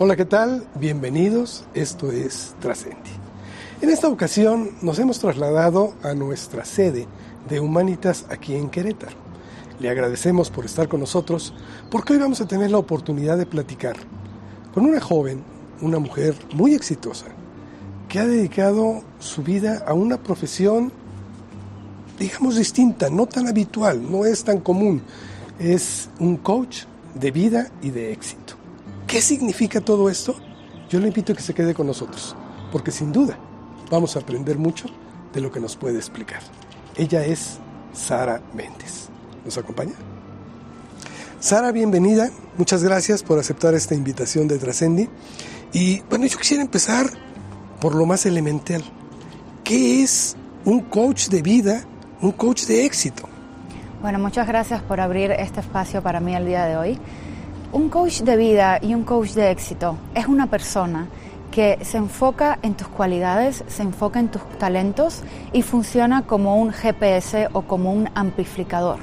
Hola, ¿qué tal? Bienvenidos. Esto es Trascendi. En esta ocasión nos hemos trasladado a nuestra sede de Humanitas aquí en Querétaro. Le agradecemos por estar con nosotros porque hoy vamos a tener la oportunidad de platicar con una joven, una mujer muy exitosa, que ha dedicado su vida a una profesión, digamos, distinta, no tan habitual, no es tan común. Es un coach de vida y de éxito. ¿Qué significa todo esto? Yo le invito a que se quede con nosotros, porque sin duda vamos a aprender mucho de lo que nos puede explicar. Ella es Sara Méndez. ¿Nos acompaña? Sara, bienvenida. Muchas gracias por aceptar esta invitación de Trascendi. Y bueno, yo quisiera empezar por lo más elemental. ¿Qué es un coach de vida, un coach de éxito? Bueno, muchas gracias por abrir este espacio para mí el día de hoy. Un coach de vida y un coach de éxito es una persona que se enfoca en tus cualidades, se enfoca en tus talentos y funciona como un GPS o como un amplificador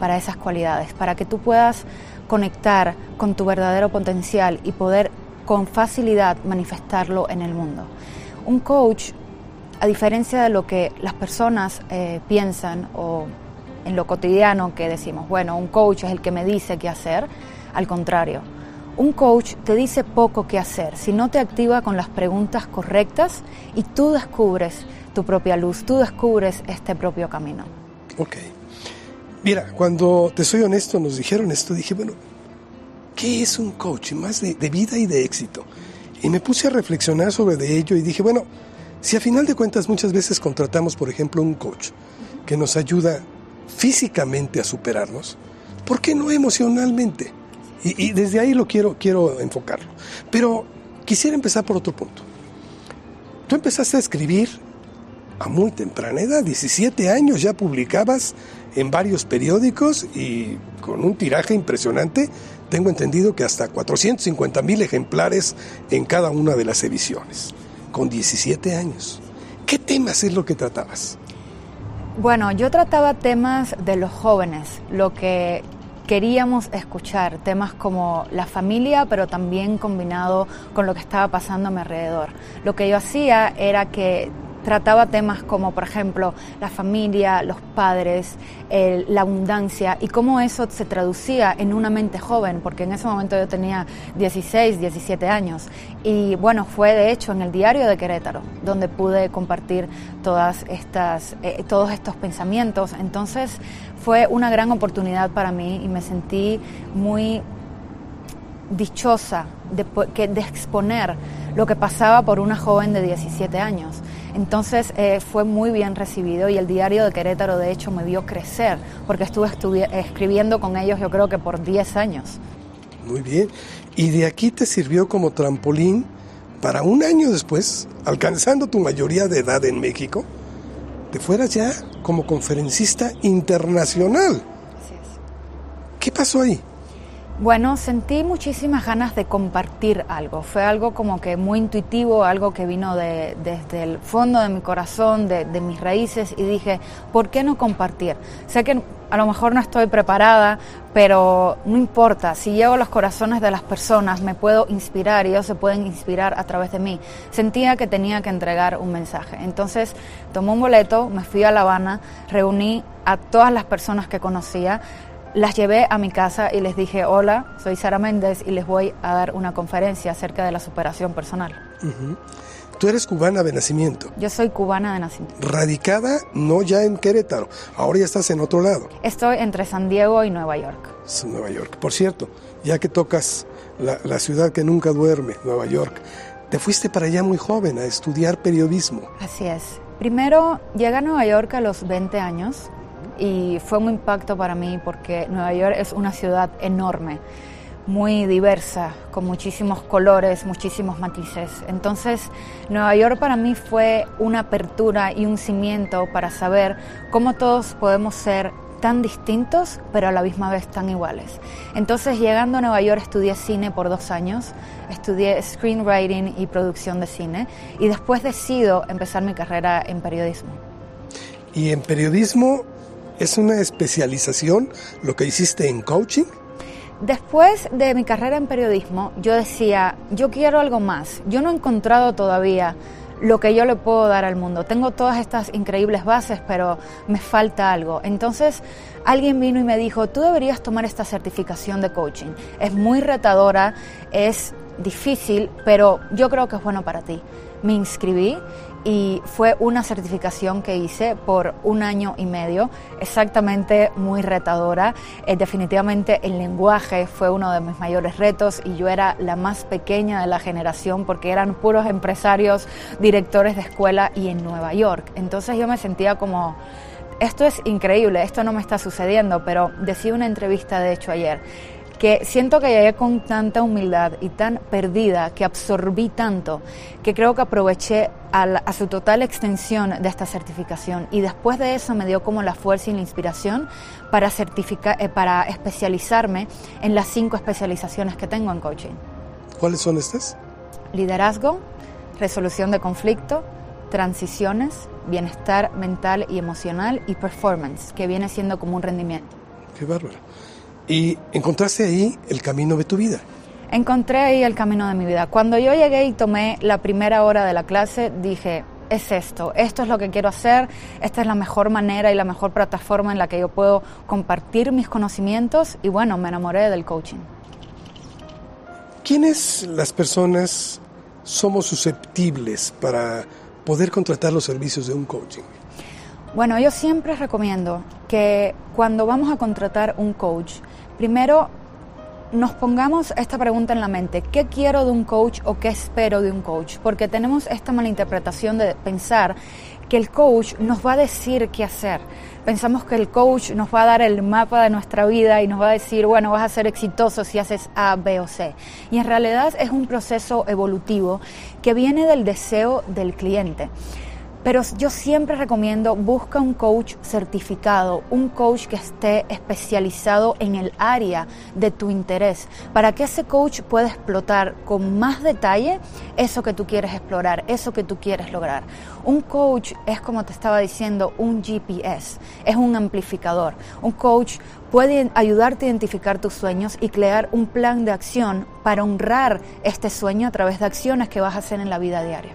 para esas cualidades, para que tú puedas conectar con tu verdadero potencial y poder con facilidad manifestarlo en el mundo. Un coach, a diferencia de lo que las personas eh, piensan o en lo cotidiano que decimos, bueno, un coach es el que me dice qué hacer, al contrario, un coach te dice poco qué hacer si no te activa con las preguntas correctas y tú descubres tu propia luz, tú descubres este propio camino. Ok. Mira, cuando te soy honesto, nos dijeron esto, dije, bueno, ¿qué es un coach? Más de, vida y de éxito. Y me puse a reflexionar sobre de ello y dije, bueno, si a final de cuentas muchas veces contratamos, por ejemplo, un coach que nos ayuda físicamente a superarnos, ¿por qué no emocionalmente? Y, desde ahí lo quiero, quiero enfocarlo. Pero quisiera empezar por otro punto. Tú empezaste a escribir a muy temprana edad, 17 años, ya publicabas en varios periódicos y con un tiraje impresionante. Tengo entendido que hasta 450 mil ejemplares en cada una de las ediciones, con 17 años. ¿Qué temas es lo que tratabas? Bueno, yo trataba temas de los jóvenes, lo que queríamos escuchar, temas como la familia, pero también combinado con lo que estaba pasando a mi alrededor. Lo que yo hacía era que trataba temas como, por ejemplo, la familia, los padres, la abundancia y cómo eso se traducía en una mente joven, porque en ese momento yo tenía 16, 17 años. Y bueno, fue de hecho en el diario de Querétaro donde pude compartir todas estas, eh, todos estos pensamientos. Entonces fue una gran oportunidad para mí y me sentí muy dichosa de, exponer lo que pasaba por una joven de 17 años. Entonces eh, fue muy bien recibido y el diario de Querétaro de hecho me vio crecer porque estuve escribiendo con ellos yo creo que por 10 años. Muy bien. Y de aquí te sirvió como trampolín para un año después, alcanzando tu mayoría de edad en México, te fueras ya como conferencista internacional. Así es. ¿Qué pasó ahí? Bueno, sentí muchísimas ganas de compartir algo. Fue algo como que muy intuitivo, algo que vino de, desde el fondo de mi corazón, de, de, mis raíces, y dije, ¿por qué no compartir? Sé que a lo mejor no estoy preparada, pero no importa. Si llego a los corazones de las personas, me puedo inspirar y ellos se pueden inspirar a través de mí. Sentía que tenía que entregar un mensaje. Entonces tomé un boleto, me fui a La Habana, reuní a todas las personas que conocía las llevé a mi casa y les dije, hola, soy Sara Méndez y les voy a dar una conferencia acerca de la superación personal. Tú eres cubana de nacimiento. Yo soy cubana de nacimiento. Radicada no ya en Querétaro, ahora ya estás en otro lado. Estoy entre San Diego y Nueva York. Nueva York. Por cierto, ya que tocas la, la ciudad que nunca duerme, Nueva York, te fuiste para allá muy joven a estudiar periodismo. Así es. Primero llegué a Nueva York a los 20 años y fue un impacto para mí porque Nueva York es una ciudad enorme, muy diversa, con muchísimos colores, muchísimos matices. Entonces, Nueva York para mí fue una apertura y un cimiento para saber cómo todos podemos ser tan distintos, pero a la misma vez tan iguales. Entonces, llegando a Nueva York, estudié cine por dos años, estudié screenwriting y producción de cine, y después decido empezar mi carrera en periodismo. ¿Y en periodismo ¿Es una especialización lo que hiciste en coaching? Después de mi carrera en periodismo, yo decía, yo quiero algo más. Yo no he encontrado todavía lo que yo le puedo dar al mundo. Tengo todas estas increíbles bases, pero me falta algo. Entonces, alguien vino y me dijo, tú deberías tomar esta certificación de coaching. Es muy retadora, es difícil, pero yo creo que es bueno para ti. Me inscribí y fue una certificación que hice por un año y medio, exactamente muy retadora. Eh, definitivamente el lenguaje fue uno de mis mayores retos y yo era la más pequeña de la generación porque eran puros empresarios, directores de escuela y en Nueva York. Entonces yo me sentía como esto es increíble, esto no me está sucediendo, pero decía una entrevista de hecho ayer que siento que llegué con tanta humildad y tan perdida, que absorbí tanto, que creo que aproveché a, su total extensión de esta certificación y después de eso me dio como la fuerza y la inspiración para, certificar, eh, para especializarme en las cinco especializaciones que tengo en coaching. ¿Cuáles son estas? Liderazgo, resolución de conflicto, transiciones, bienestar mental y emocional y performance, que viene siendo como un rendimiento. Qué bárbaro. Y encontraste ahí el camino de tu vida. Encontré ahí el camino de mi vida. Cuando yo llegué y tomé la primera hora de la clase, dije, es esto, esto es lo que quiero hacer, esta es la mejor manera y la mejor plataforma en la que yo puedo compartir mis conocimientos y bueno, me enamoré del coaching. ¿Quiénes las personas somos susceptibles para poder contratar los servicios de un coaching? Bueno, yo siempre recomiendo que cuando vamos a contratar un coach, primero nos pongamos esta pregunta en la mente, ¿qué quiero de un coach o qué espero de un coach? Porque tenemos esta mala interpretación de pensar que el coach nos va a decir qué hacer. Pensamos que el coach nos va a dar el mapa de nuestra vida y nos va a decir, bueno, vas a ser exitoso si haces A, B o C. Y en realidad es un proceso evolutivo que viene del deseo del cliente. Pero yo siempre recomiendo, busca un coach certificado, un coach que esté especializado en el área de tu interés, para que ese coach pueda explotar con más detalle eso que tú quieres explorar, eso que tú quieres lograr. Un coach es, como te estaba diciendo, un GPS, es un amplificador. Un coach puede ayudarte a identificar tus sueños y crear un plan de acción para honrar este sueño a través de acciones que vas a hacer en la vida diaria.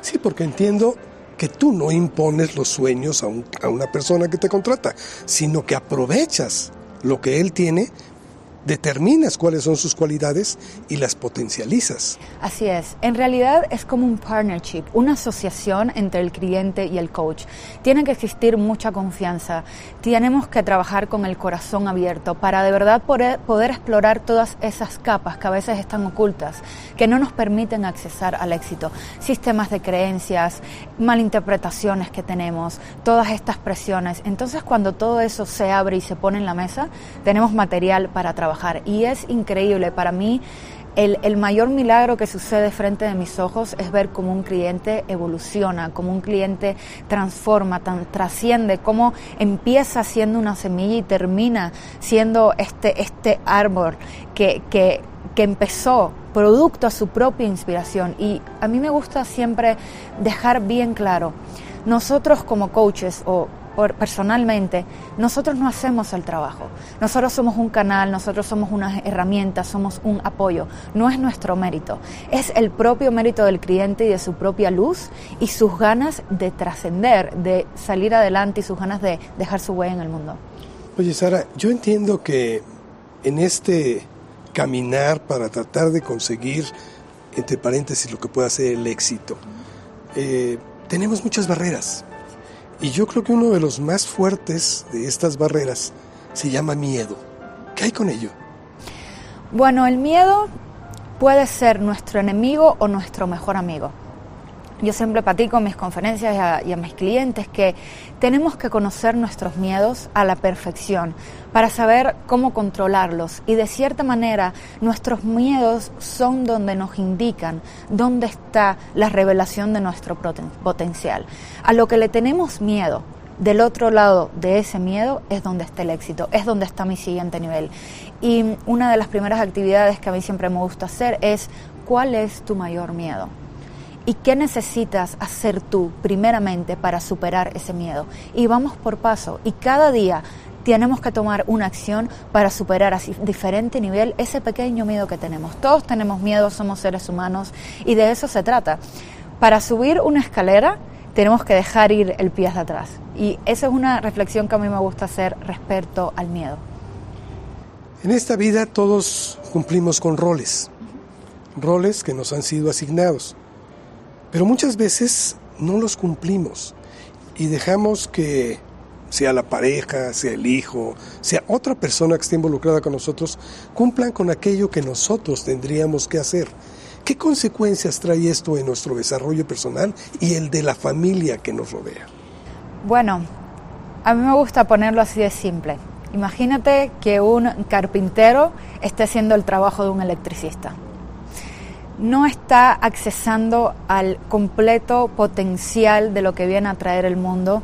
Sí, porque entiendo que tú no impones los sueños a, a, una persona que te contrata, sino que aprovechas lo que él tiene determinas cuáles son sus cualidades y las potencializas. Así es, en realidad es como un partnership, una asociación entre el cliente y el coach. Tiene que existir mucha confianza, tenemos que trabajar con el corazón abierto para de verdad poder, poder explorar todas esas capas que a veces están ocultas, que no nos permiten accesar al éxito. Sistemas de creencias, malinterpretaciones que tenemos, todas estas presiones. Entonces cuando todo eso se abre y se pone en la mesa, tenemos material para trabajar y es increíble para mí. El, mayor milagro que sucede frente de mis ojos es ver cómo un cliente evoluciona, cómo un cliente transforma, trasciende, cómo empieza siendo una semilla y termina siendo este, este árbol que, que, que empezó producto a su propia inspiración. Y a mí me gusta siempre dejar bien claro, nosotros como coaches o personalmente, nosotros no hacemos el trabajo. Nosotros somos un canal, nosotros somos una herramienta, somos un apoyo. No es nuestro mérito. Es el propio mérito del cliente y de su propia luz y sus ganas de trascender, de salir adelante y sus ganas de dejar su huella en el mundo. Oye, Sara, yo entiendo que en este caminar para tratar de conseguir, entre paréntesis, lo que pueda ser el éxito, eh, tenemos muchas barreras y yo creo que uno de los más fuertes de estas barreras se llama miedo. ¿Qué hay con ello? Bueno, el miedo puede ser nuestro enemigo o nuestro mejor amigo. Yo siempre platico en mis conferencias y a, y a, mis clientes que tenemos que conocer nuestros miedos a la perfección para saber cómo controlarlos. Y de cierta manera, nuestros miedos son donde nos indican dónde está la revelación de nuestro potencial. A lo que le tenemos miedo, del otro lado de ese miedo es donde está el éxito, es donde está mi siguiente nivel. Y una de las primeras actividades que a mí siempre me gusta hacer es, ¿cuál es tu mayor miedo? ¿Y qué necesitas hacer tú primeramente para superar ese miedo? Y vamos por paso. Y cada día tenemos que tomar una acción para superar a diferente nivel ese pequeño miedo que tenemos. Todos tenemos miedo, somos seres humanos y de eso se trata. Para subir una escalera tenemos que dejar ir el pie hacia atrás. Y esa es una reflexión que a mí me gusta hacer respecto al miedo. En esta vida todos cumplimos con roles, roles que nos han sido asignados, pero muchas veces no los cumplimos y dejamos que sea la pareja, sea el hijo, sea otra persona que esté involucrada con nosotros, cumplan con aquello que nosotros tendríamos que hacer. ¿Qué consecuencias trae esto en nuestro desarrollo personal y el de la familia que nos rodea? Bueno, a mí me gusta ponerlo así de simple. Imagínate que un carpintero esté haciendo el trabajo de un electricista. No está accesando al completo potencial de lo que viene a traer el mundo.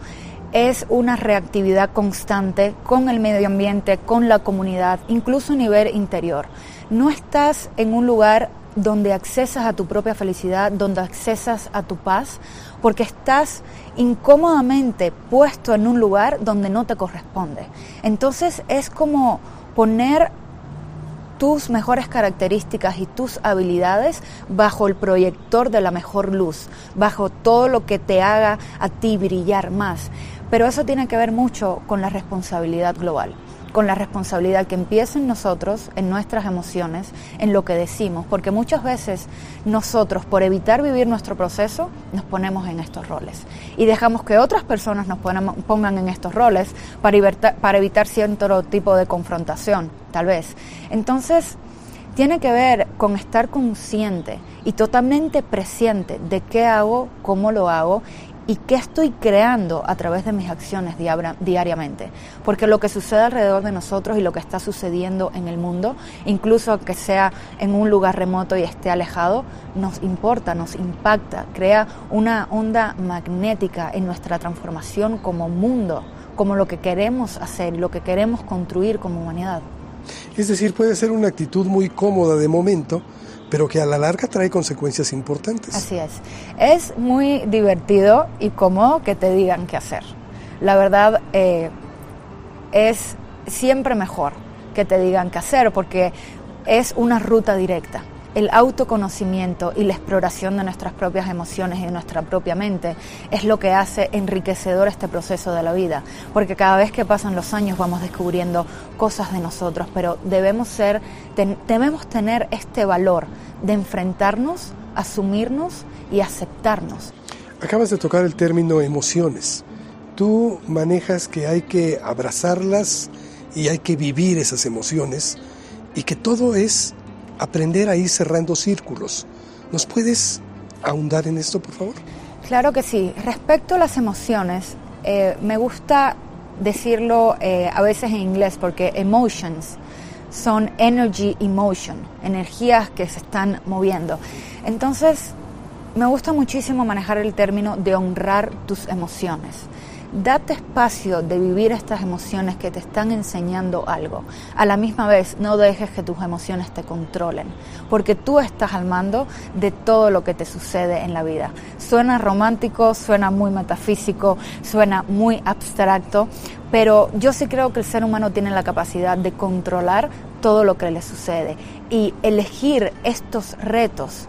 Es una reactividad constante con el medio ambiente, con la comunidad, incluso a nivel interior. No estás en un lugar donde accesas a tu propia felicidad, donde accesas a tu paz, porque estás incómodamente puesto en un lugar donde no te corresponde. Entonces es como poner tus mejores características y tus habilidades bajo el proyector de la mejor luz, bajo todo lo que te haga a ti brillar más. Pero eso tiene que ver mucho con la responsabilidad global con la responsabilidad que empieza en nosotros, en nuestras emociones, en lo que decimos, porque muchas veces nosotros, por evitar vivir nuestro proceso, nos ponemos en estos roles y dejamos que otras personas nos pongan en estos roles para evitar, para evitar cierto tipo de confrontación, tal vez. Entonces, tiene que ver con estar consciente y totalmente presente de qué hago, cómo lo hago y qué estoy creando a través de mis acciones diariamente. Porque lo que sucede alrededor de nosotros y lo que está sucediendo en el mundo, incluso que sea en un lugar remoto y esté alejado, nos importa, nos impacta, crea una onda magnética en nuestra transformación como mundo, como lo que queremos hacer, lo que queremos construir como humanidad. Es decir, puede ser una actitud muy cómoda de momento, pero que a la larga trae consecuencias importantes. Así es. Es muy divertido y cómodo que te digan qué hacer. La verdad eh, es siempre mejor que te digan qué hacer porque es una ruta directa el autoconocimiento y la exploración de nuestras propias emociones y nuestra propia mente es lo que hace enriquecedor este proceso de la vida, porque cada vez que pasan los años vamos descubriendo cosas de nosotros, pero debemos ser debemos tener este valor de enfrentarnos, asumirnos y aceptarnos. Acabas de tocar el término emociones. Tú manejas que hay que abrazarlas y hay que vivir esas emociones y que todo es aprender a ir cerrando círculos. ¿Nos puedes ahondar en esto, por favor? Claro que sí. Respecto a las emociones, eh, me gusta decirlo eh, a veces en inglés porque emotions son energy emotion, energías que se están moviendo. Entonces, me gusta muchísimo manejar el término de honrar tus emociones. Date espacio de vivir estas emociones que te están enseñando algo. A la misma vez, no dejes que tus emociones te controlen, porque tú estás al mando de todo lo que te sucede en la vida. Suena romántico, suena muy metafísico, suena muy abstracto, pero yo sí creo que el ser humano tiene la capacidad de controlar todo lo que le sucede y elegir estos retos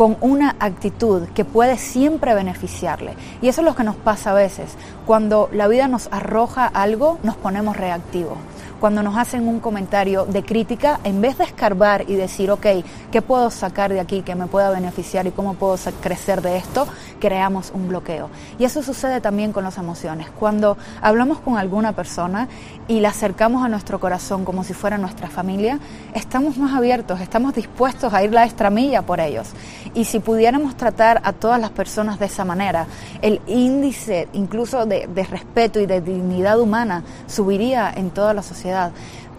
con una actitud que puede siempre beneficiarle. Y eso es lo que nos pasa a veces. Cuando la vida nos arroja algo, nos ponemos reactivos cuando nos hacen un comentario de crítica, en vez de escarbar y decir, ok, ¿qué puedo sacar de aquí que me pueda beneficiar y cómo puedo crecer de esto? Creamos un bloqueo. Y eso sucede también con las emociones. Cuando hablamos con alguna persona y la acercamos a nuestro corazón como si fuera nuestra familia, estamos más abiertos, estamos dispuestos a ir la extra milla por ellos. Y si pudiéramos tratar a todas las personas de esa manera, el índice incluso de, de respeto y de dignidad humana subiría en toda la sociedad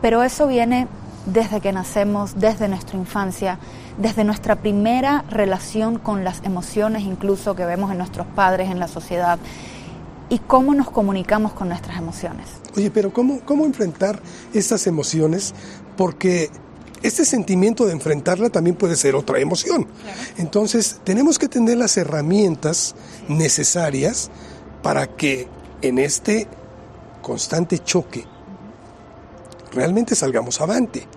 pero eso viene desde que nacemos, desde nuestra infancia, desde nuestra primera relación con las emociones, incluso que vemos en nuestros padres, en la sociedad, y cómo nos comunicamos con nuestras emociones. Oye, pero ¿cómo, cómo enfrentar estas emociones? Porque este sentimiento de enfrentarla también puede ser otra emoción. Entonces, tenemos que tener las herramientas necesarias para que en este constante choque realmente salgamos avante.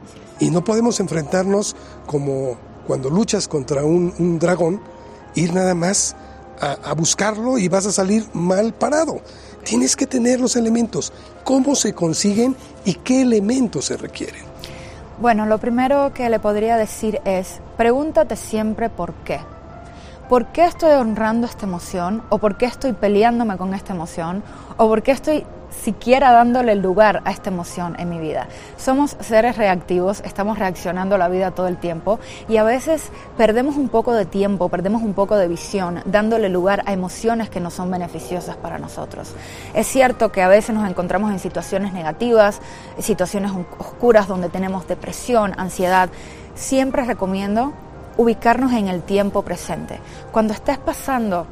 Y no podemos enfrentarnos como cuando luchas contra un, dragón, ir nada más a, a buscarlo y vas a salir mal parado. Tienes que tener los elementos, cómo se consiguen y qué elementos se requieren. Bueno, lo primero que le podría decir es, pregúntate siempre por qué. ¿Por qué estoy honrando esta emoción? ¿O por qué estoy peleándome con esta emoción? ¿O por qué estoy siquiera dándole lugar a esta emoción en mi vida. Somos seres reactivos, estamos reaccionando a la vida todo el tiempo y a veces perdemos un poco de tiempo, perdemos un poco de visión, dándole lugar a emociones que no son beneficiosas para nosotros. Es cierto que a veces nos encontramos en situaciones negativas, situaciones oscuras donde tenemos depresión, ansiedad. Siempre recomiendo ubicarnos en el tiempo presente. Cuando estés pasando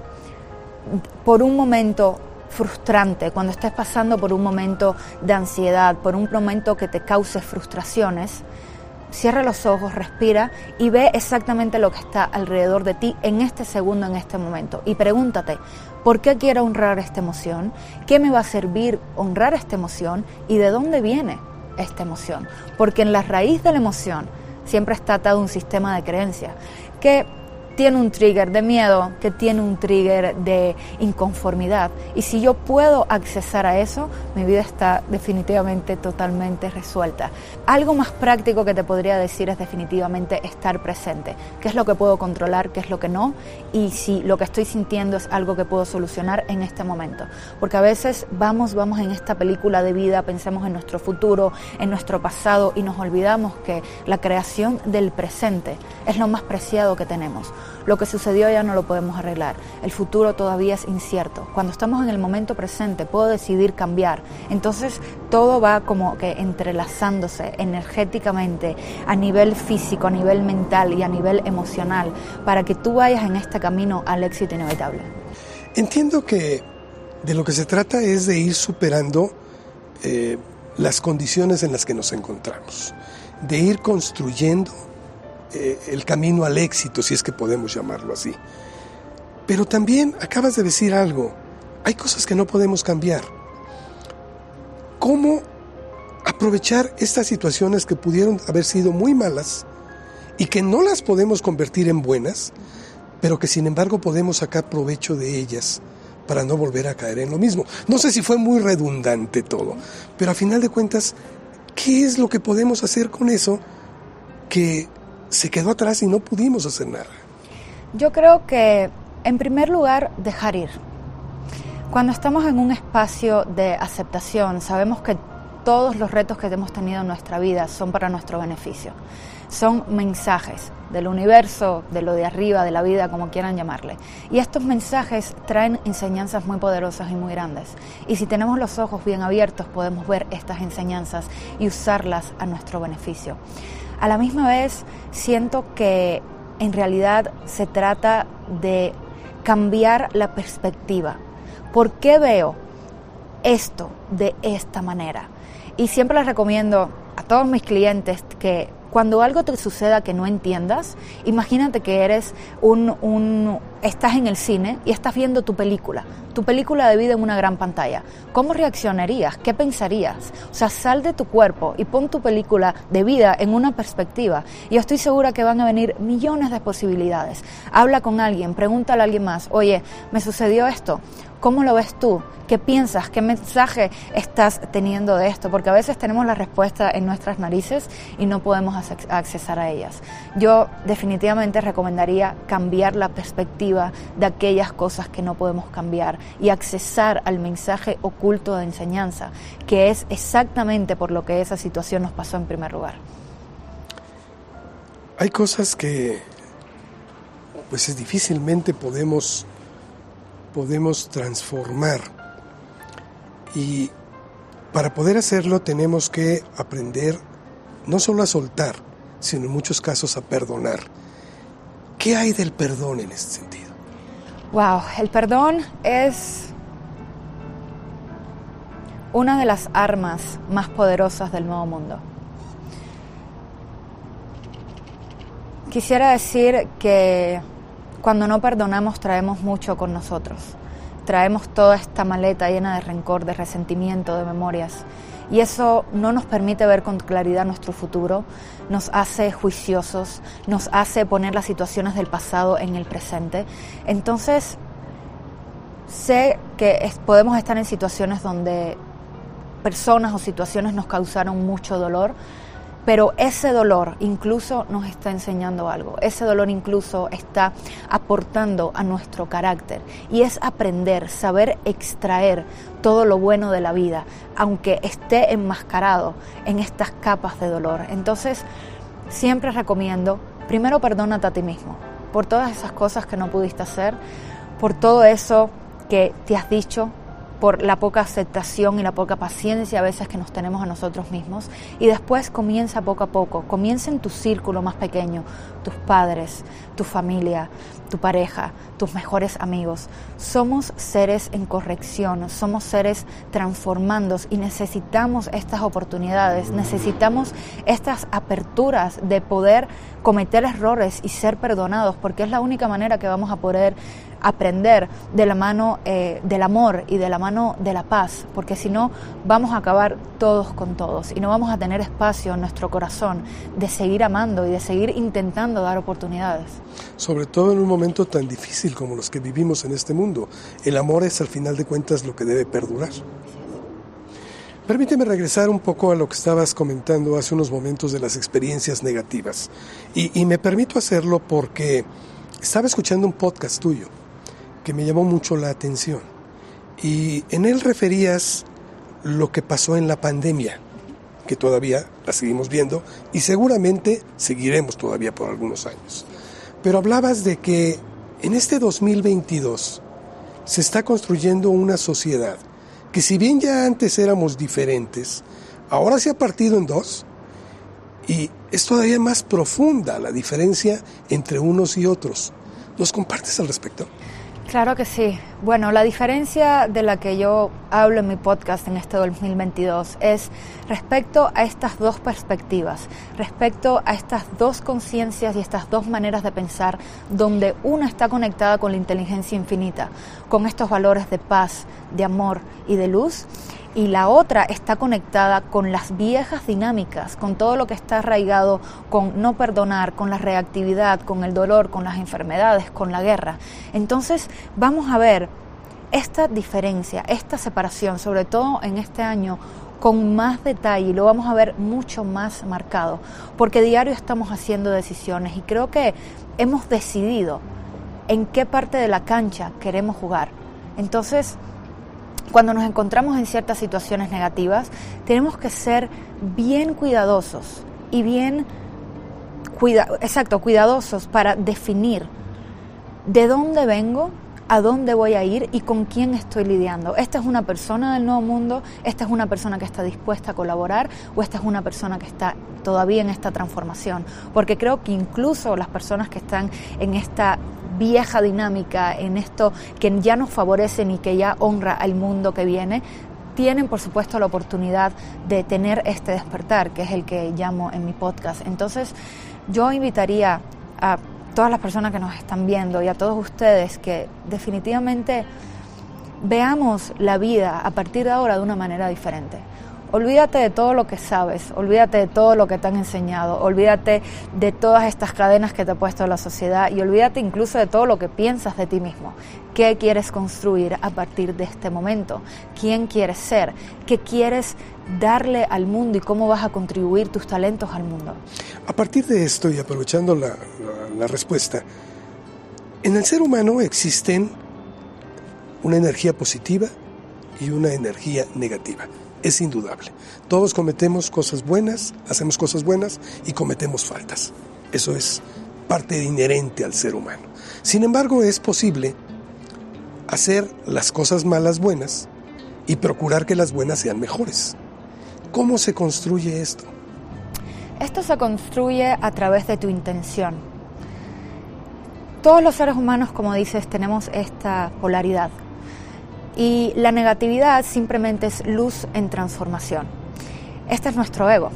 por un momento frustrante, cuando estés pasando por un momento de ansiedad, por un momento que te cause frustraciones, cierra los ojos, respira y ve exactamente lo que está alrededor de ti en este segundo, en este momento. Y pregúntate, ¿por qué quiero honrar esta emoción? ¿Qué me va a servir honrar esta emoción? ¿Y de dónde viene esta emoción? Porque en la raíz de la emoción siempre está atado un sistema de creencia que tiene un trigger de miedo, que tiene un trigger de inconformidad. Y si yo puedo accesar a eso, mi vida está definitivamente totalmente resuelta. Algo más práctico que te podría decir es definitivamente estar presente. ¿Qué es lo que puedo controlar? ¿Qué es lo que no? Y si lo que estoy sintiendo es algo que puedo solucionar en este momento. Porque a veces vamos, vamos en esta película de vida, pensamos en nuestro futuro, en nuestro pasado y nos olvidamos que la creación del presente es lo más preciado que tenemos. Lo que sucedió ya no lo podemos arreglar. El futuro todavía es incierto. Cuando estamos en el momento presente puedo decidir cambiar. Entonces todo va como que entrelazándose energéticamente a nivel físico, a nivel mental y a nivel emocional para que tú vayas en este camino al éxito inevitable. Entiendo que de lo que se trata es de ir superando eh, las condiciones en las que nos encontramos, de ir construyendo eh, el camino al éxito, si es que podemos llamarlo así. Pero también acabas de decir algo, hay cosas que no podemos cambiar. ¿Cómo aprovechar estas situaciones que pudieron haber sido muy malas y que no las podemos convertir en buenas, pero que sin embargo podemos sacar provecho de ellas para no volver a caer en lo mismo? No sé si fue muy redundante todo, pero a final de cuentas, ¿qué es lo que podemos hacer con eso que se quedó atrás y no pudimos hacer nada. Yo creo que, en primer lugar, dejar ir. Cuando estamos en un espacio de aceptación, sabemos que todos los retos que hemos tenido en nuestra vida son para nuestro beneficio. Son mensajes del universo, de lo de arriba, de la vida, como quieran llamarle. Y estos mensajes traen enseñanzas muy poderosas y muy grandes. Y si tenemos los ojos bien abiertos, podemos ver estas enseñanzas y usarlas a nuestro beneficio. A la misma vez siento que en realidad se trata de cambiar la perspectiva. ¿Por qué veo esto de esta manera? Y siempre les recomiendo a todos mis clientes que cuando algo te suceda que no entiendas, imagínate que eres un, un, estás en el cine y estás viendo tu película, tu película de vida en una gran pantalla. ¿Cómo reaccionarías? ¿Qué pensarías? O sea, sal de tu cuerpo y pon tu película de vida en una perspectiva. Y estoy segura que van a venir millones de posibilidades. Habla con alguien, pregúntale a alguien más, oye, me sucedió esto ¿Cómo lo ves tú? ¿Qué piensas? ¿Qué mensaje estás teniendo de esto? Porque a veces tenemos la respuesta en nuestras narices y no podemos accesar a ellas. Yo definitivamente recomendaría cambiar la perspectiva de aquellas cosas que no podemos cambiar y accesar al mensaje oculto de enseñanza, que es exactamente por lo que esa situación nos pasó en primer lugar. Hay cosas que pues difícilmente podemos podemos transformar. Y para poder hacerlo tenemos que aprender no solo a soltar, sino en muchos casos a perdonar. ¿Qué hay del perdón en este sentido? Wow, el perdón es una de las armas más poderosas del nuevo mundo. Quisiera decir que cuando no perdonamos traemos mucho con nosotros. Traemos toda esta maleta llena de rencor, de resentimiento, de memorias. y eso no nos permite ver con claridad nuestro futuro, nos hace juiciosos, nos hace poner las situaciones del pasado en el presente. Entonces, sé que podemos estar en situaciones donde personas o situaciones nos causaron mucho dolor, pero ese dolor incluso nos está enseñando algo, ese dolor incluso está aportando a nuestro carácter y es aprender, saber extraer todo lo bueno de la vida, aunque esté enmascarado en estas capas de dolor. Entonces, siempre recomiendo, primero perdónate a ti mismo por todas esas cosas que no pudiste hacer, por todo eso que te has dicho, por la poca aceptación y la poca paciencia a veces que nos tenemos a nosotros mismos. Y después comienza poco a poco, comienza en tu círculo más pequeño, tus padres, tu familia, tu pareja, tus mejores amigos. Somos seres en corrección, somos seres transformandos. Y necesitamos estas oportunidades, necesitamos estas aperturas de poder cometer errores y ser perdonados, porque es la única manera que vamos a poder aprender de la mano eh, del amor y de la mano de la paz, porque si no vamos a acabar todos con todos y no vamos a tener espacio en nuestro corazón de seguir amando y de seguir intentando dar oportunidades. Sobre todo en un momento tan difícil como los que vivimos en este mundo, el amor es al final de cuentas lo que debe perdurar. Permíteme regresar un poco a lo que estabas comentando hace unos momentos de las experiencias negativas. Y, y me permito hacerlo porque estaba escuchando un podcast tuyo que me llamó mucho la atención. Y en él referías lo que pasó en la pandemia, que todavía la seguimos viendo y seguramente seguiremos todavía por algunos años. Pero hablabas de que en este 2022 se está construyendo una sociedad que si bien ya antes éramos diferentes, ahora se ha partido en dos y es todavía más profunda la diferencia entre unos y otros. ¿Nos compartes al respecto? Claro que sí. Bueno, la diferencia de la que yo hablo en mi podcast en este 2022 es respecto a estas dos perspectivas, respecto a estas dos conciencias y estas dos maneras de pensar, donde una está conectada con la inteligencia infinita, con estos valores de paz, de amor y de luz, y la otra está conectada con las viejas dinámicas, con todo lo que está arraigado con no perdonar, con la reactividad, con el dolor, con las enfermedades, con la guerra. Entonces vamos a ver esta diferencia, esta separación, sobre todo en este año, con más detalle y lo vamos a ver mucho más marcado, porque diario estamos haciendo decisiones y creo que hemos decidido en qué parte de la cancha queremos jugar. Entonces, cuando nos encontramos en ciertas situaciones negativas, tenemos que ser bien cuidadosos y bien, exacto, cuidadosos para definir de dónde vengo, a dónde voy a ir y con quién estoy lidiando. ¿Esta es una persona del nuevo mundo? ¿Esta es una persona que está dispuesta a colaborar? ¿O esta es una persona que está todavía en esta transformación? Porque creo que incluso las personas que están en esta vieja dinámica, en esto que ya nos favorece y que ya honra al mundo que viene, tienen por supuesto la oportunidad de tener este despertar, que es el que llamo en mi podcast. Entonces, yo invitaría a todas las personas que nos están viendo y a todos ustedes que definitivamente veamos la vida a partir de ahora de una manera diferente. Olvídate de todo lo que sabes, olvídate de todo lo que te han enseñado, olvídate de todas estas cadenas que te ha puesto la sociedad y olvídate incluso de todo lo que piensas de ti mismo. ¿Qué quieres construir a partir de este momento? ¿Quién quieres ser? ¿Qué quieres darle al mundo y cómo vas a contribuir tus talentos al mundo? A partir de esto y aprovechando la, la respuesta, en el ser humano existen una energía positiva y una energía negativa es indudable. Todos cometemos cosas buenas, hacemos cosas buenas y cometemos faltas. Eso es parte inherente al ser humano. Sin embargo, es posible hacer las cosas malas buenas y procurar que las buenas sean mejores. ¿Cómo se construye esto? Esto se construye a través de tu intención. Todos los seres humanos, como dices, tenemos esta polaridad. Y la negatividad simplemente es luz en transformación. Este es nuestro ego.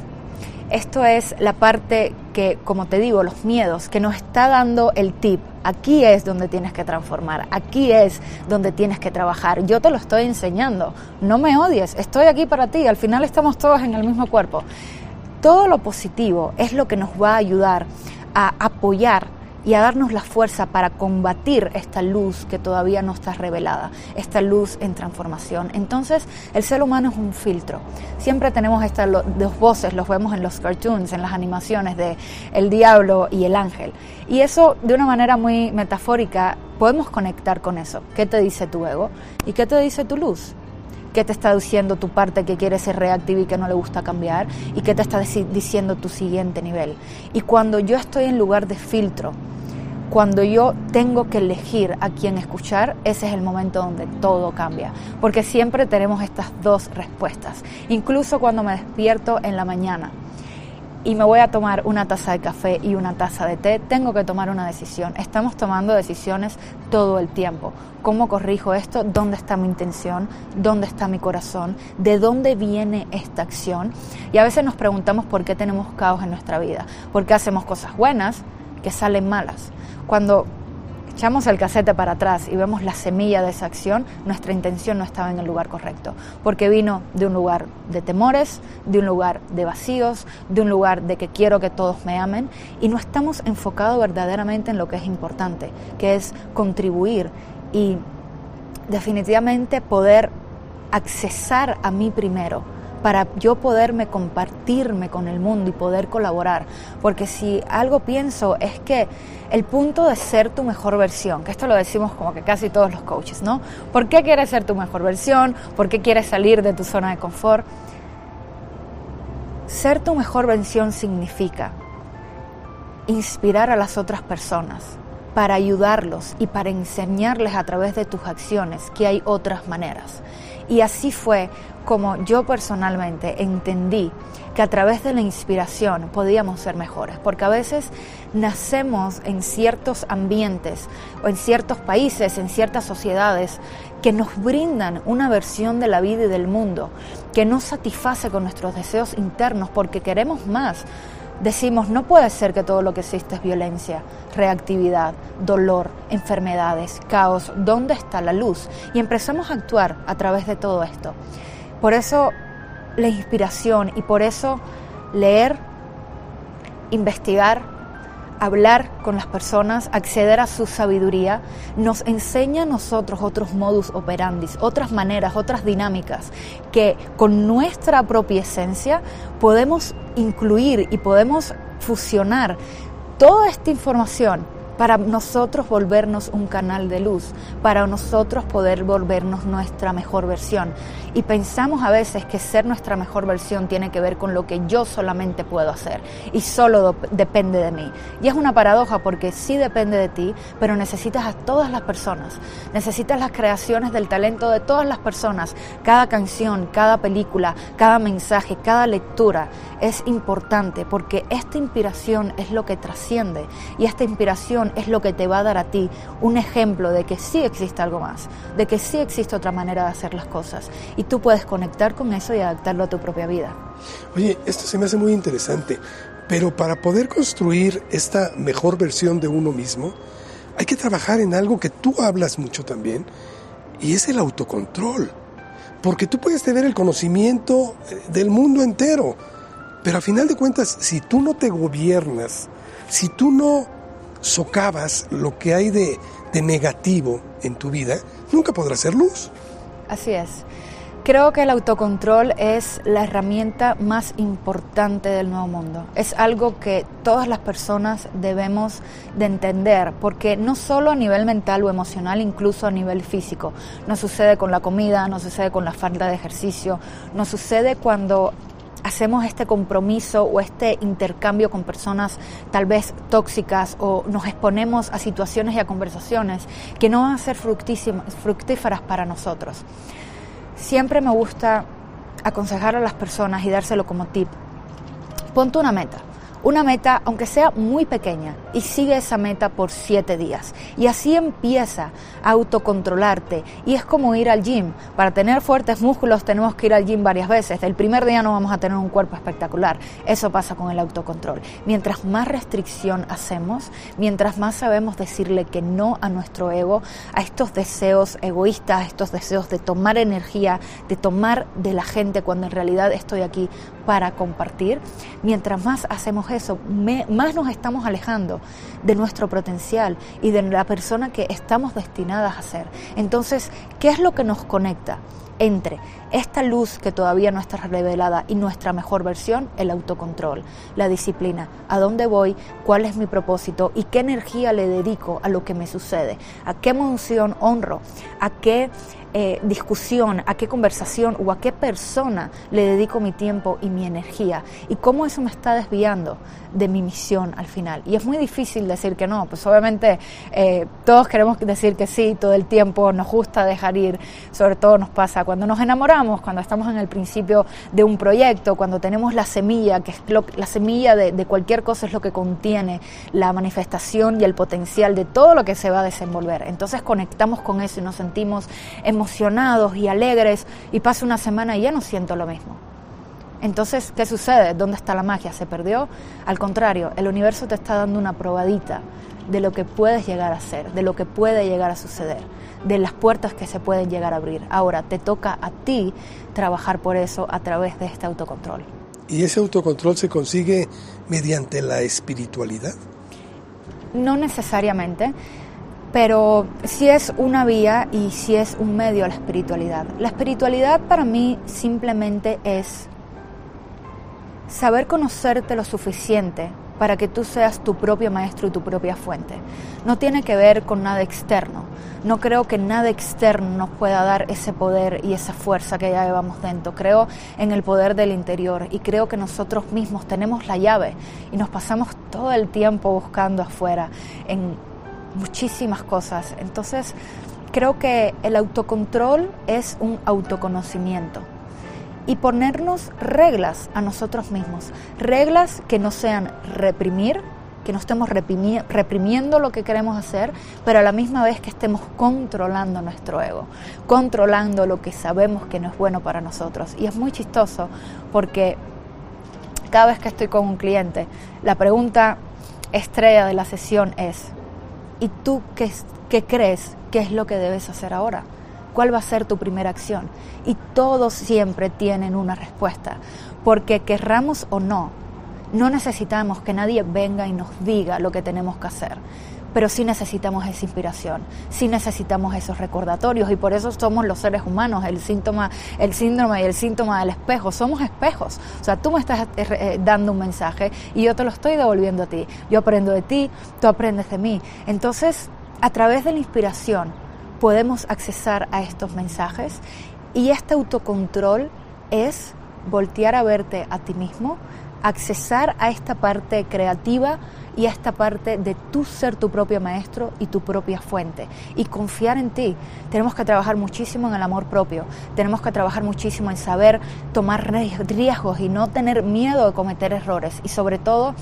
Esto es la parte que, como te digo, los miedos, que nos está dando el tip Aquí es donde tienes que transformar, aquí es donde tienes que trabajar. Yo te lo estoy enseñando, no me odies, estoy aquí para ti, al final estamos todos en el mismo cuerpo. Todo lo positivo es lo que nos va a ayudar a apoyar y a darnos la fuerza para combatir esta luz que todavía no está revelada, esta luz en transformación. Entonces, el ser humano es un filtro. Siempre tenemos estas dos voces, los vemos en los cartoons, en las animaciones de el diablo y el ángel. Y eso, de una manera muy metafórica, podemos conectar con eso. ¿Qué te dice tu ego y qué te dice tu luz? Qué te está diciendo tu parte que quiere ser reactiva y que no le gusta cambiar y qué te está diciendo tu siguiente nivel. Y cuando yo estoy en lugar de filtro, cuando yo tengo que elegir a quién escuchar, ese es el momento donde todo cambia, porque siempre tenemos estas dos respuestas, incluso cuando me despierto en la mañana y me voy a tomar una taza de café y una taza de té, tengo que tomar una decisión. Estamos tomando decisiones todo el tiempo. ¿Cómo corrijo esto? ¿Dónde está mi intención? ¿Dónde está mi corazón? ¿De dónde viene esta acción? Y a veces nos preguntamos por qué tenemos caos en nuestra vida, por qué hacemos cosas buenas que salen malas cuando echamos el casete para atrás y vemos la semilla de esa acción, nuestra intención no estaba en el lugar correcto, porque vino de un lugar de temores, de un lugar de vacíos, de un lugar de que quiero que todos me amen y no estamos enfocados verdaderamente en lo que es importante, que es contribuir y definitivamente poder accesar a mí primero para yo poderme compartirme con el mundo y poder colaborar. Porque si algo pienso es que el punto de ser tu mejor versión, que esto lo decimos como que casi todos los coaches, ¿no? ¿Por qué quieres ser tu mejor versión? ¿Por qué quieres salir de tu zona de confort? Ser tu mejor versión significa inspirar a las otras personas para ayudarlos y para enseñarles a través de tus acciones que hay otras maneras. Y así fue como yo personalmente entendí que a través de la inspiración podíamos ser mejores, porque a veces nacemos en ciertos ambientes o en ciertos países, en ciertas sociedades que nos brindan una versión de la vida y del mundo que no satisface con nuestros deseos internos porque queremos más. Decimos, no puede ser que todo lo que existe es violencia, reactividad, dolor, enfermedades, caos. ¿Dónde está la luz? Y empezamos a actuar a través de todo esto. Por eso la inspiración y por eso leer, investigar, hablar con las personas, acceder a su sabiduría, nos enseña a nosotros otros modus operandi, otras maneras, otras dinámicas que con nuestra propia esencia podemos incluir y podemos fusionar toda esta información para nosotros volvernos un canal de luz, para nosotros poder volvernos nuestra mejor versión. Y pensamos a veces que ser nuestra mejor versión tiene que ver con lo que yo solamente puedo hacer y solo depende de mí. Y es una paradoja porque sí depende de ti, pero necesitas a todas las personas, necesitas las creaciones del talento de todas las personas, cada canción, cada película, cada mensaje, cada lectura es importante porque esta inspiración es lo que trasciende y esta inspiración es lo que te va a dar a ti un ejemplo de que sí existe algo más, de que sí existe otra manera de hacer las cosas y tú puedes conectar con eso y adaptarlo a tu propia vida. Oye, esto se me hace muy interesante, pero para poder construir esta mejor versión de uno mismo, hay que trabajar en algo que tú hablas mucho también, y es el autocontrol. Porque tú puedes tener el conocimiento eh, del mundo entero, pero a final de cuentas, si tú no te gobiernas, si tú no socavas lo que hay de, de negativo en tu vida, nunca podrás ser luz. Así es. Creo que el autocontrol es la herramienta más importante del nuevo mundo. Es algo que todas las personas debemos de entender, porque no solo a nivel mental o emocional, incluso a nivel físico. Nos sucede con la comida, nos sucede con la falta de ejercicio, nos sucede cuando hacemos este compromiso o este intercambio con personas tal vez tóxicas o nos exponemos a situaciones y a conversaciones que no van a ser fructíferas para nosotros. Siempre me gusta aconsejar a las personas y dárselo como tip. Ponte una meta. Una meta, aunque sea muy pequeña, y sigue esa meta por siete días. Y así empieza a autocontrolarte. Y es como ir al gym. Para tener fuertes músculos tenemos que ir al gym varias veces. El primer día no vamos a tener un cuerpo espectacular. Eso pasa con el autocontrol. Mientras más restricción hacemos, mientras más sabemos decirle que no a nuestro ego, a estos deseos egoístas, a estos deseos de tomar energía, de tomar de la gente cuando en realidad estoy aquí para compartir, mientras más hacemos eso, más nos estamos alejando de nuestro potencial y de la persona que estamos destinadas a ser. Entonces, ¿qué es lo que nos conecta? Entre esta luz que todavía no está revelada y nuestra mejor versión, el autocontrol, la disciplina, a dónde voy, cuál es mi propósito y qué energía le dedico a lo que me sucede, a qué emoción honro, a qué eh, discusión, a qué conversación o a qué persona le dedico mi tiempo y mi energía y cómo eso me está desviando de mi misión al final. Y es muy difícil decir que no, pues obviamente eh, todos queremos decir que sí todo el tiempo, nos gusta dejar ir, sobre todo nos pasa cuando nos enamoramos, cuando estamos en el principio de un proyecto, cuando tenemos la semilla, que es la semilla de, cualquier cosa es lo que contiene la manifestación y el potencial de todo lo que se va a desenvolver. Entonces conectamos con eso y nos sentimos en emocionados y alegres y pasa una semana y ya no siento lo mismo. Entonces, ¿qué sucede? ¿Dónde está la magia? ¿Se perdió? Al contrario, el universo te está dando una probadita de lo que puedes llegar a ser, de lo que puede llegar a suceder, de las puertas que se pueden llegar a abrir. Ahora te toca a ti trabajar por eso a través de este autocontrol. ¿Y ese autocontrol se consigue mediante la espiritualidad? No necesariamente pero sí es una vía y sí es un medio a la espiritualidad. La espiritualidad para mí simplemente es saber conocerte lo suficiente para que tú seas tu propio maestro y tu propia fuente. No tiene que ver con nada externo. No creo que nada externo nos pueda dar ese poder y esa fuerza que ya llevamos dentro. Creo en el poder del interior y creo que nosotros mismos tenemos la llave y nos pasamos todo el tiempo buscando afuera en muchísimas cosas. Entonces, creo que el autocontrol es un autoconocimiento y ponernos reglas a nosotros mismos, reglas que no sean reprimir, que no estemos reprimiendo lo que queremos hacer, pero a la misma vez que estemos controlando nuestro ego, controlando lo que sabemos que no es bueno para nosotros. Y es muy chistoso porque cada vez que estoy con un cliente, la pregunta estrella de la sesión es, ¿Y tú qué, qué crees que es lo que debes hacer ahora? ¿Cuál va a ser tu primera acción? Y todos siempre tienen una respuesta, porque querramos o no, no necesitamos que nadie venga y nos diga lo que tenemos que hacer pero sí necesitamos esa inspiración, sí necesitamos esos recordatorios y por eso somos los seres humanos, el síntoma, el síndrome y el síntoma del espejo, somos espejos. O sea, tú me estás eh, eh, dando un mensaje y yo te lo estoy devolviendo a ti. Yo aprendo de ti, tú aprendes de mí. Entonces, a través de la inspiración podemos accesar a estos mensajes. Y este autocontrol es voltear a verte a ti mismo, accesar a esta parte creativa y a esta parte de tú ser tu propio maestro y tu propia fuente. Y confiar en ti. Tenemos que trabajar muchísimo en el amor propio, tenemos que trabajar muchísimo en saber tomar riesgos y no tener miedo de cometer errores. Y sobre todo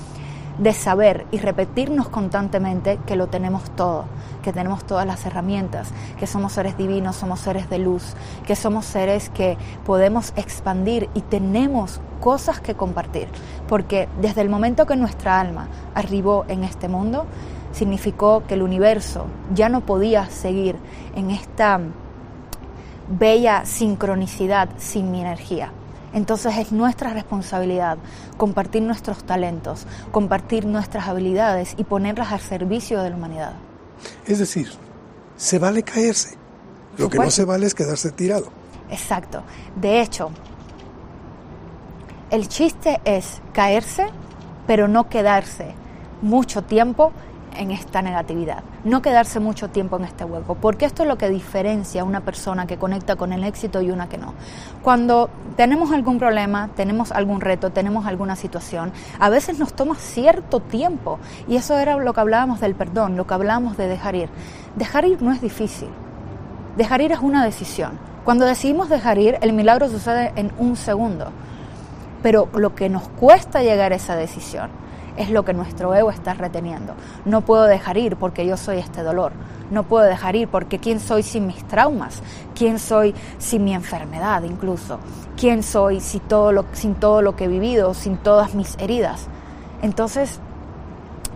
de saber y repetirnos constantemente que lo tenemos todo, que tenemos todas las herramientas, que somos seres divinos, somos seres de luz, que somos seres que podemos expandir y tenemos cosas que compartir, porque desde el momento que nuestra alma arribó en este mundo, significó que el universo ya no podía seguir en esta bella sincronicidad sin mi energía. Entonces es nuestra responsabilidad compartir nuestros talentos, compartir nuestras habilidades y ponerlas al servicio de la humanidad. Es decir, se vale caerse. Lo que no se vale es quedarse tirado. Exacto. De hecho, el chiste es caerse, pero no quedarse mucho tiempo en esta negatividad, no quedarse mucho tiempo en este hueco, porque esto es lo que diferencia a una persona que conecta con el éxito y una que no. Cuando tenemos algún problema, tenemos algún reto, tenemos alguna situación, a veces nos toma cierto tiempo y eso era lo que hablábamos del perdón, lo que hablábamos de dejar ir. Dejar ir no es difícil, dejar ir es una decisión. Cuando decidimos dejar ir, el milagro sucede en un segundo, pero lo que nos cuesta llegar a esa decisión es lo que nuestro ego está reteniendo. No puedo dejar ir porque yo soy este dolor. No puedo dejar ir porque quién soy sin mis traumas, quién soy sin mi enfermedad incluso, quién soy sin todo lo, sin todo lo que he vivido, sin todas mis heridas. Entonces,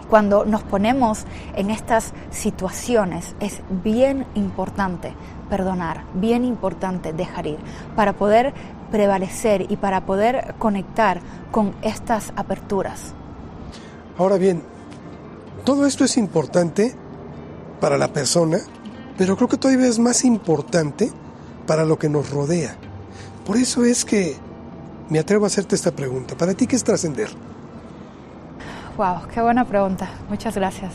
cuando nos ponemos en estas situaciones es bien importante perdonar, bien importante dejar ir, para poder prevalecer y para poder conectar con estas aperturas. Ahora bien, todo esto es importante para la persona, pero creo que todavía es más importante para lo que nos rodea. Por eso es que me atrevo a hacerte esta pregunta. ¿Para ti qué es trascender? Wow, qué buena pregunta. Muchas gracias.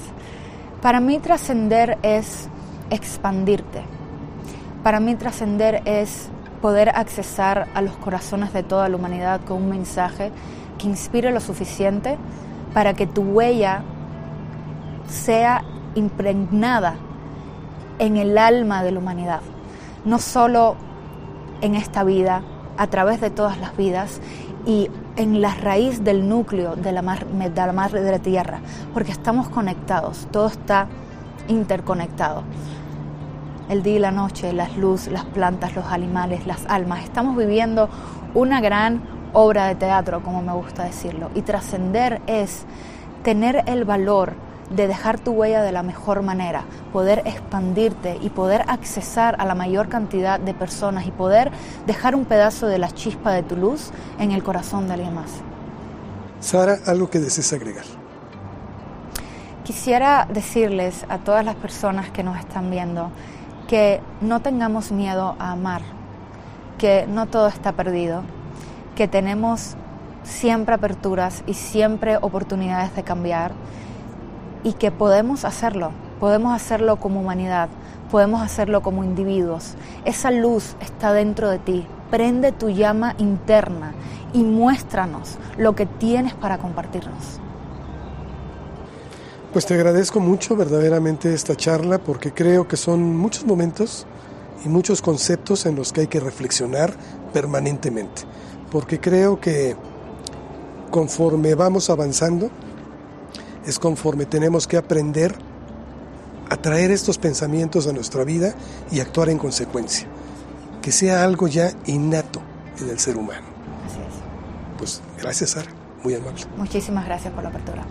Para mí trascender es expandirte. Para mí trascender es poder accesar a los corazones de toda la humanidad con un mensaje que inspire lo suficiente para que tu huella sea impregnada en el alma de la humanidad, no solo en esta vida, a través de todas las vidas y en la raíz del núcleo de la, de la madre de la tierra, porque estamos conectados, todo está interconectado. El día y la noche, las luces, las plantas, los animales, las almas, estamos viviendo una gran obra de teatro, como me gusta decirlo, y trascender es tener el valor de dejar tu huella de la mejor manera, poder expandirte y poder accesar a la mayor cantidad de personas y poder dejar un pedazo de la chispa de tu luz en el corazón de alguien más. Sara, algo que desees agregar. Quisiera decirles a todas las personas que nos están viendo que no tengamos miedo a amar, que no todo está perdido, que tenemos siempre aperturas y siempre oportunidades de cambiar y que podemos hacerlo, podemos hacerlo como humanidad, podemos hacerlo como individuos. Esa luz está dentro de ti, prende tu llama interna y muéstranos lo que tienes para compartirnos. Pues te agradezco mucho verdaderamente esta charla porque creo que son muchos momentos y muchos conceptos en los que hay que reflexionar permanentemente, porque creo que conforme vamos avanzando, es conforme tenemos que aprender a traer estos pensamientos a nuestra vida y actuar en consecuencia. Que sea algo ya innato en el ser humano. Así es. Pues gracias, Sara. Muy amable. Muchísimas gracias por la apertura.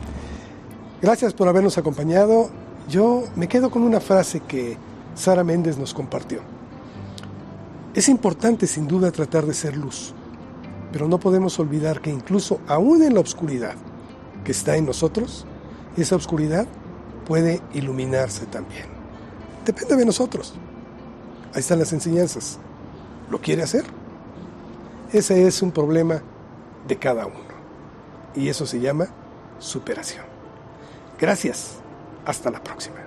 Gracias por habernos acompañado. Yo me quedo con una frase que Sara Méndez nos compartió. Es importante sin duda tratar de ser luz, pero no podemos olvidar que incluso aún en la oscuridad que está en nosotros, esa oscuridad puede iluminarse también. Depende de nosotros. Ahí están las enseñanzas. ¿Lo quiere hacer? Ese es un problema de cada uno. Y eso se llama superación. Gracias. Hasta la próxima.